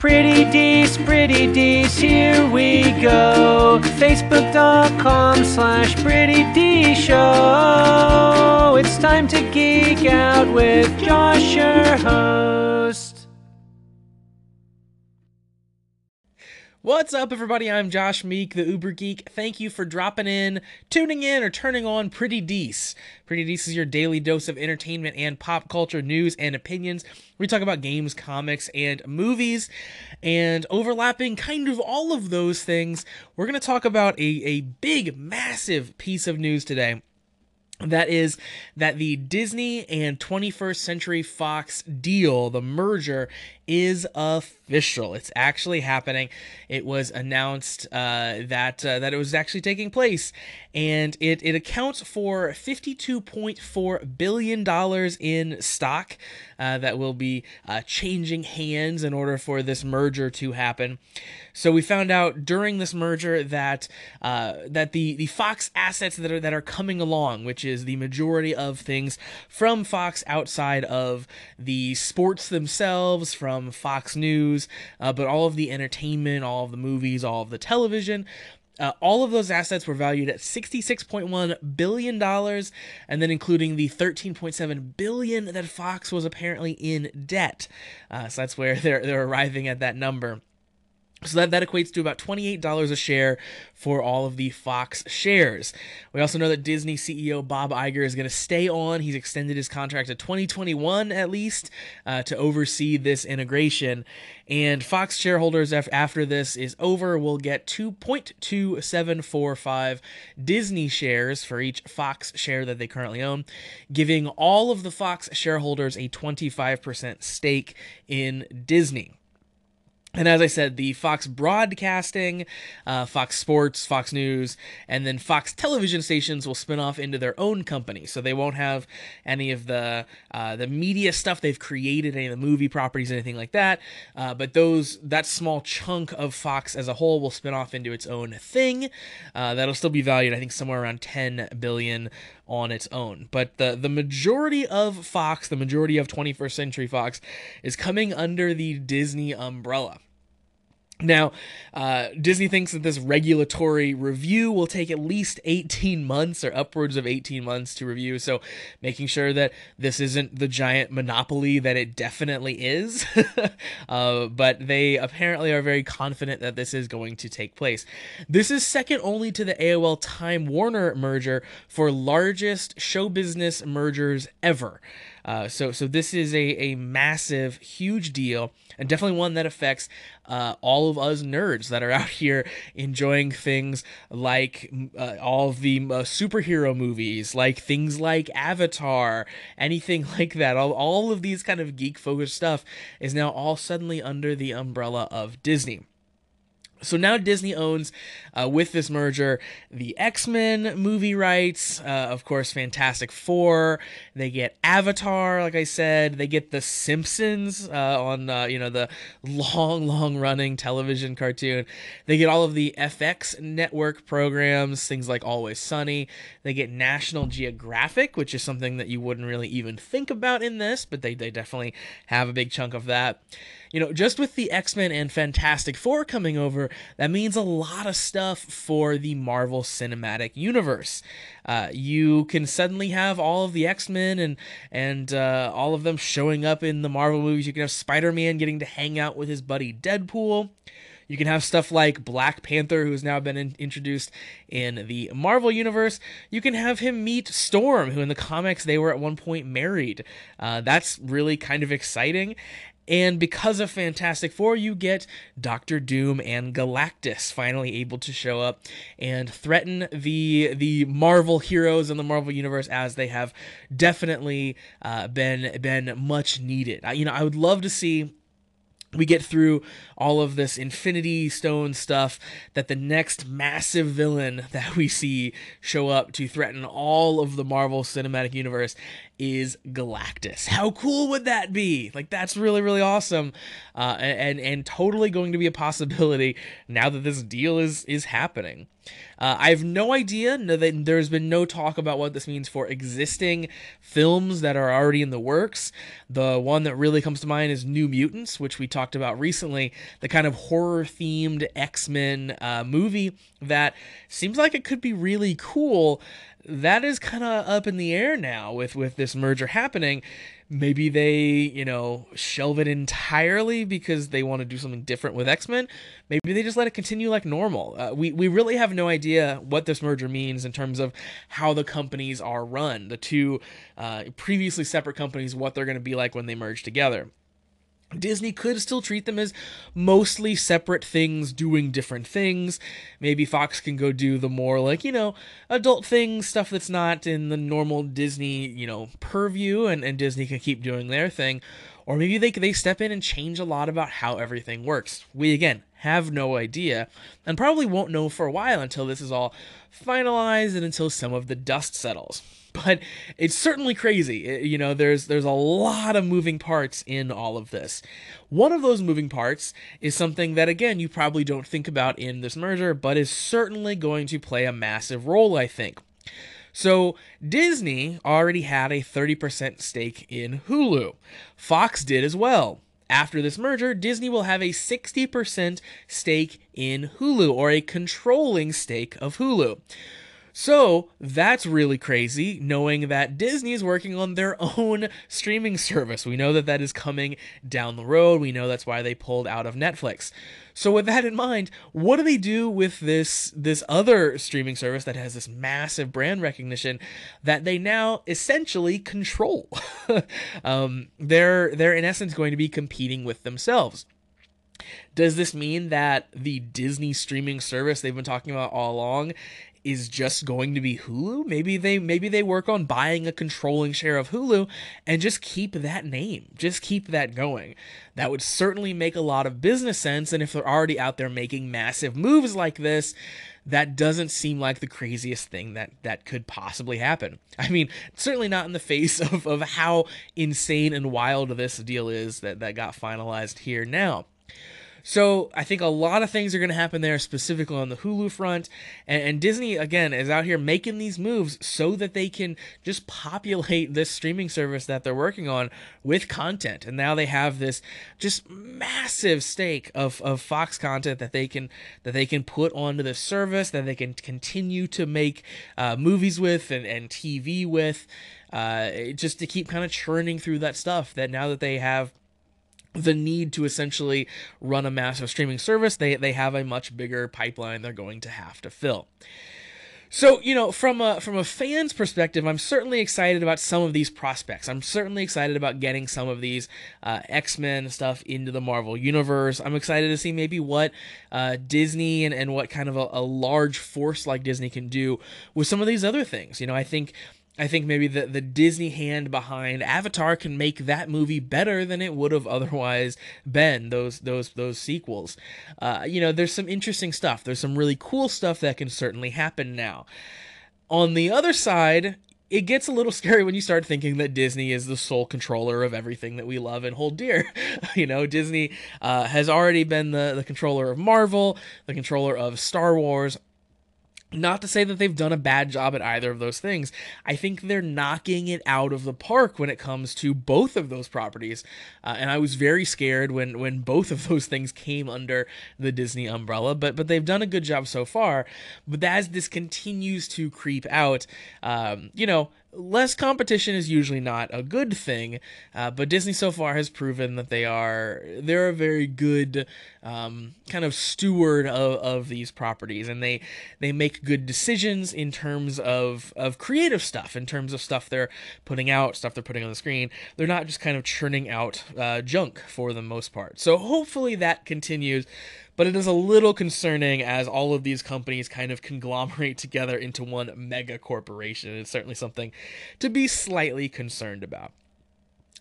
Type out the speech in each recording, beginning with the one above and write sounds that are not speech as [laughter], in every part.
Pretty Dees, Pretty Dees, here we go. Facebook.com slash Pretty D Show. It's time to geek out with Josh, your host. What's up, everybody? I'm Josh Meek, the Uber Geek. Thank you for dropping in, tuning in, or turning on Pretty Dees. Pretty Dees is your daily dose of entertainment and pop culture news and opinions. We talk about games, comics, and movies, and overlapping kind of all of those things. We're going to talk about a, a big, massive piece of news today that is that the Disney and 21st Century Fox deal, the merger, is official. It's actually happening. It was announced uh, that uh, that it was actually taking place, and it it accounts for 52.4 billion dollars in stock uh, that will be uh, changing hands in order for this merger to happen. So we found out during this merger that uh, that the the Fox assets that are that are coming along, which is the majority of things from Fox outside of the sports themselves, from Fox News, uh, but all of the entertainment, all of the movies, all of the television. Uh, all of those assets were valued at $66.1 billion, and then including the 13.7 billion that Fox was apparently in debt. Uh, so that's where [laughs] they're, they're arriving at that number. So that, that equates to about $28 a share for all of the Fox shares. We also know that Disney CEO Bob Iger is going to stay on. He's extended his contract to 2021 at least uh, to oversee this integration. And Fox shareholders, after this is over, will get 2.2745 Disney shares for each Fox share that they currently own, giving all of the Fox shareholders a 25% stake in Disney. And as I said, the Fox Broadcasting, uh, Fox Sports, Fox News, and then Fox television stations will spin off into their own company. So they won't have any of the uh, the media stuff they've created, any of the movie properties, anything like that. Uh, but those that small chunk of Fox as a whole will spin off into its own thing. Uh, that'll still be valued, I think, somewhere around 10 billion on its own. But the the majority of Fox, the majority of 21st Century Fox, is coming under the Disney umbrella. Now, uh, Disney thinks that this regulatory review will take at least 18 months or upwards of 18 months to review. So, making sure that this isn't the giant monopoly that it definitely is. [laughs] uh, but they apparently are very confident that this is going to take place. This is second only to the AOL Time Warner merger for largest show business mergers ever. Uh, so, so this is a, a massive, huge deal, and definitely one that affects uh, of us nerds that are out [laughs] here enjoying things like uh, all the uh, superhero movies, like things like Avatar, anything [laughs] like that. All, all of these kind of geek focused stuff is now all suddenly under the umbrella of Disney. So now Disney owns, uh, with this merger, the X Men movie rights, uh, of course, Fantastic Four. They get Avatar, like I said. They get The Simpsons uh, on, uh, you know, the long, long running television cartoon. They get all of the FX network programs, things like Always Sunny. They get National Geographic, which is something that you wouldn't really even think about in this, but they, they definitely have a big chunk of that you know, just with the X Men and Fantastic Four coming over, that means a lot of stuff for the Marvel Cinematic Universe. Uh, you can suddenly have all of the X Men and and uh, all of them showing up in the Marvel movies. You can have Spider Man getting to hang out with his buddy Deadpool. You can have stuff like Black Panther, who has now been in- introduced in the Marvel Universe. You can have him meet Storm, who in the comics they were at one point married. Uh, that's really kind of exciting. And because of Fantastic Four, you get Doctor Doom and Galactus finally able to show up and threaten the the Marvel heroes in the Marvel universe as they have definitely uh, been been much needed. You know, I would love to see we get through all of this infinity stone stuff that the next massive villain [laughs] that we see show up to threaten all of the marvel cinematic universe is galactus how cool would that be like that's really really awesome uh, and and totally going to be a possibility now that this deal is is happening Uh, I have no idea. No, there's been no talk about what this means for existing films that are already in the works. The one that really comes to mind is New Mutants, which we talked about recently, the kind of horror themed X Men uh, movie that seems like it could be really cool. That is kind of up in the air now with with this merger happening. Maybe they you know shelve it entirely because they want to do something different with x-men. Maybe they just let it continue like normal. Uh, we, we really have no idea what this merger means in terms of how the companies are run. The two uh, previously separate companies what they're going to be like when they merge together Disney could still treat them as mostly separate things doing different things. Maybe Fox can go do the more like, you know, adult things, stuff that's not in the normal Disney, you know, purview and, and Disney can keep doing their thing. Or maybe they they step in and change a lot about how everything works. We again have no idea and probably won't know for a while until this is all finalized and until some of the dust settles [laughs] but it's certainly crazy. It, you know, there's there's a lot of moving parts in all of this. One of those moving parts is something that again you probably don't think about in this merger, but is certainly going to play a massive role, I think. So, Disney already had a 30% stake in Hulu. Fox did as well. After this merger, Disney will have a 60% stake in Hulu, or a controlling stake of Hulu. So that's really crazy, knowing that Disney is working on their [laughs] own streaming service. We know that that is coming down the road. We know that's why they pulled out of Netflix. So with that in mind, what do they do with this this other streaming service that has this massive brand recognition that they now essentially control? [laughs] um, they're they're in essence going to be competing with themselves. Does this mean that the Disney streaming service they've been talking about all along is just going to be Hulu. Maybe they maybe they work on buying a controlling share of Hulu and just keep that name. Just keep that going. That would certainly make a lot of business sense and if they're already out there making massive moves like this, that doesn't seem like the craziest thing that that could possibly happen. I mean, certainly not in the face [laughs] of, of how insane and wild this deal is that, that got finalized here now. So I think a lot of things are going to happen there, specifically on the Hulu front. And, and, Disney, again, is out here making these moves so that they can just populate this streaming service that they're working on with content. And now they have this just massive stake of, of Fox content that they can that they can put onto the service, that they can continue to make uh, movies with and, and TV with. Uh, just to keep kind of churning through that stuff that now that they have the need to essentially run a massive streaming service, they, they have a much bigger pipeline they're going to have to fill. So you know, from a from a fan's perspective, I'm certainly excited about some of these prospects. I'm certainly excited about getting some of these uh, X Men stuff into the Marvel universe. I'm excited to see maybe what uh, Disney and, and what kind of a, a large force like Disney can do with some of these other things. You know, I think I think maybe the, the Disney hand behind Avatar can make that movie better than it would have otherwise been. Those those those sequels, uh, you know, there's some interesting stuff. There's some really cool stuff that can certainly happen now. On the other side, it gets a little [laughs] scary when you start thinking that Disney is the sole controller of everything that we love and hold dear. [laughs] you know, Disney uh, has already been the, the controller of Marvel, the controller of Star Wars, not to say that they've done a bad job at either of those things. I think they're knocking it out of the park when it comes to both of those properties. Uh, and I was very scared when when both of [laughs] those things came under the Disney umbrella. But but they've done a good job so far. But as this continues to creep out, um, you know, less competition is usually not a good thing, uh, but Disney so far has proven that they are they're a very good um, kind of steward of, of these properties, and they they make good decisions in terms of of creative stuff, in terms of stuff they're putting out, stuff they're putting on the screen. They're not just kind of churning out uh, junk for the most part. So hopefully that continues but it is a little concerning as all of these companies kind of conglomerate [laughs] together into one mega corporation. It's certainly something to be slightly concerned about.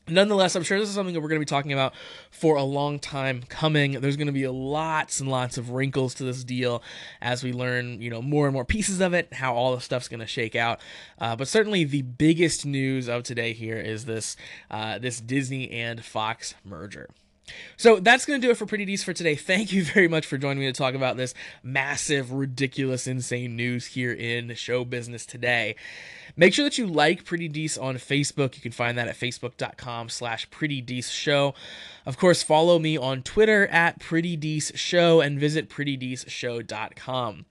Nonetheless, I'm sure this is something that we're going to be talking about for a long time coming. There's going to be lots and lots of wrinkles to this deal as we learn, you know, more and more pieces of it, how all the stuff's going to shake out. Uh, but certainly, the biggest news of today here is this uh, this Disney and Fox merger. So that's going to do it for Pretty Dees for today. Thank you very much for joining me to talk about this massive, ridiculous, insane news here in show business today. Make sure that you like Pretty Dees on Facebook. You can find that at facebook.com slash Pretty Dees Show. Of course, follow me on Twitter at Pretty Dees Show and visit prettydeesshow.com.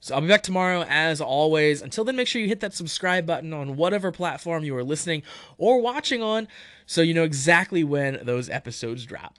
So I'll be back tomorrow as always. Until then, make sure you hit that subscribe button on whatever platform you are listening or watching on so you know exactly when those episodes drop.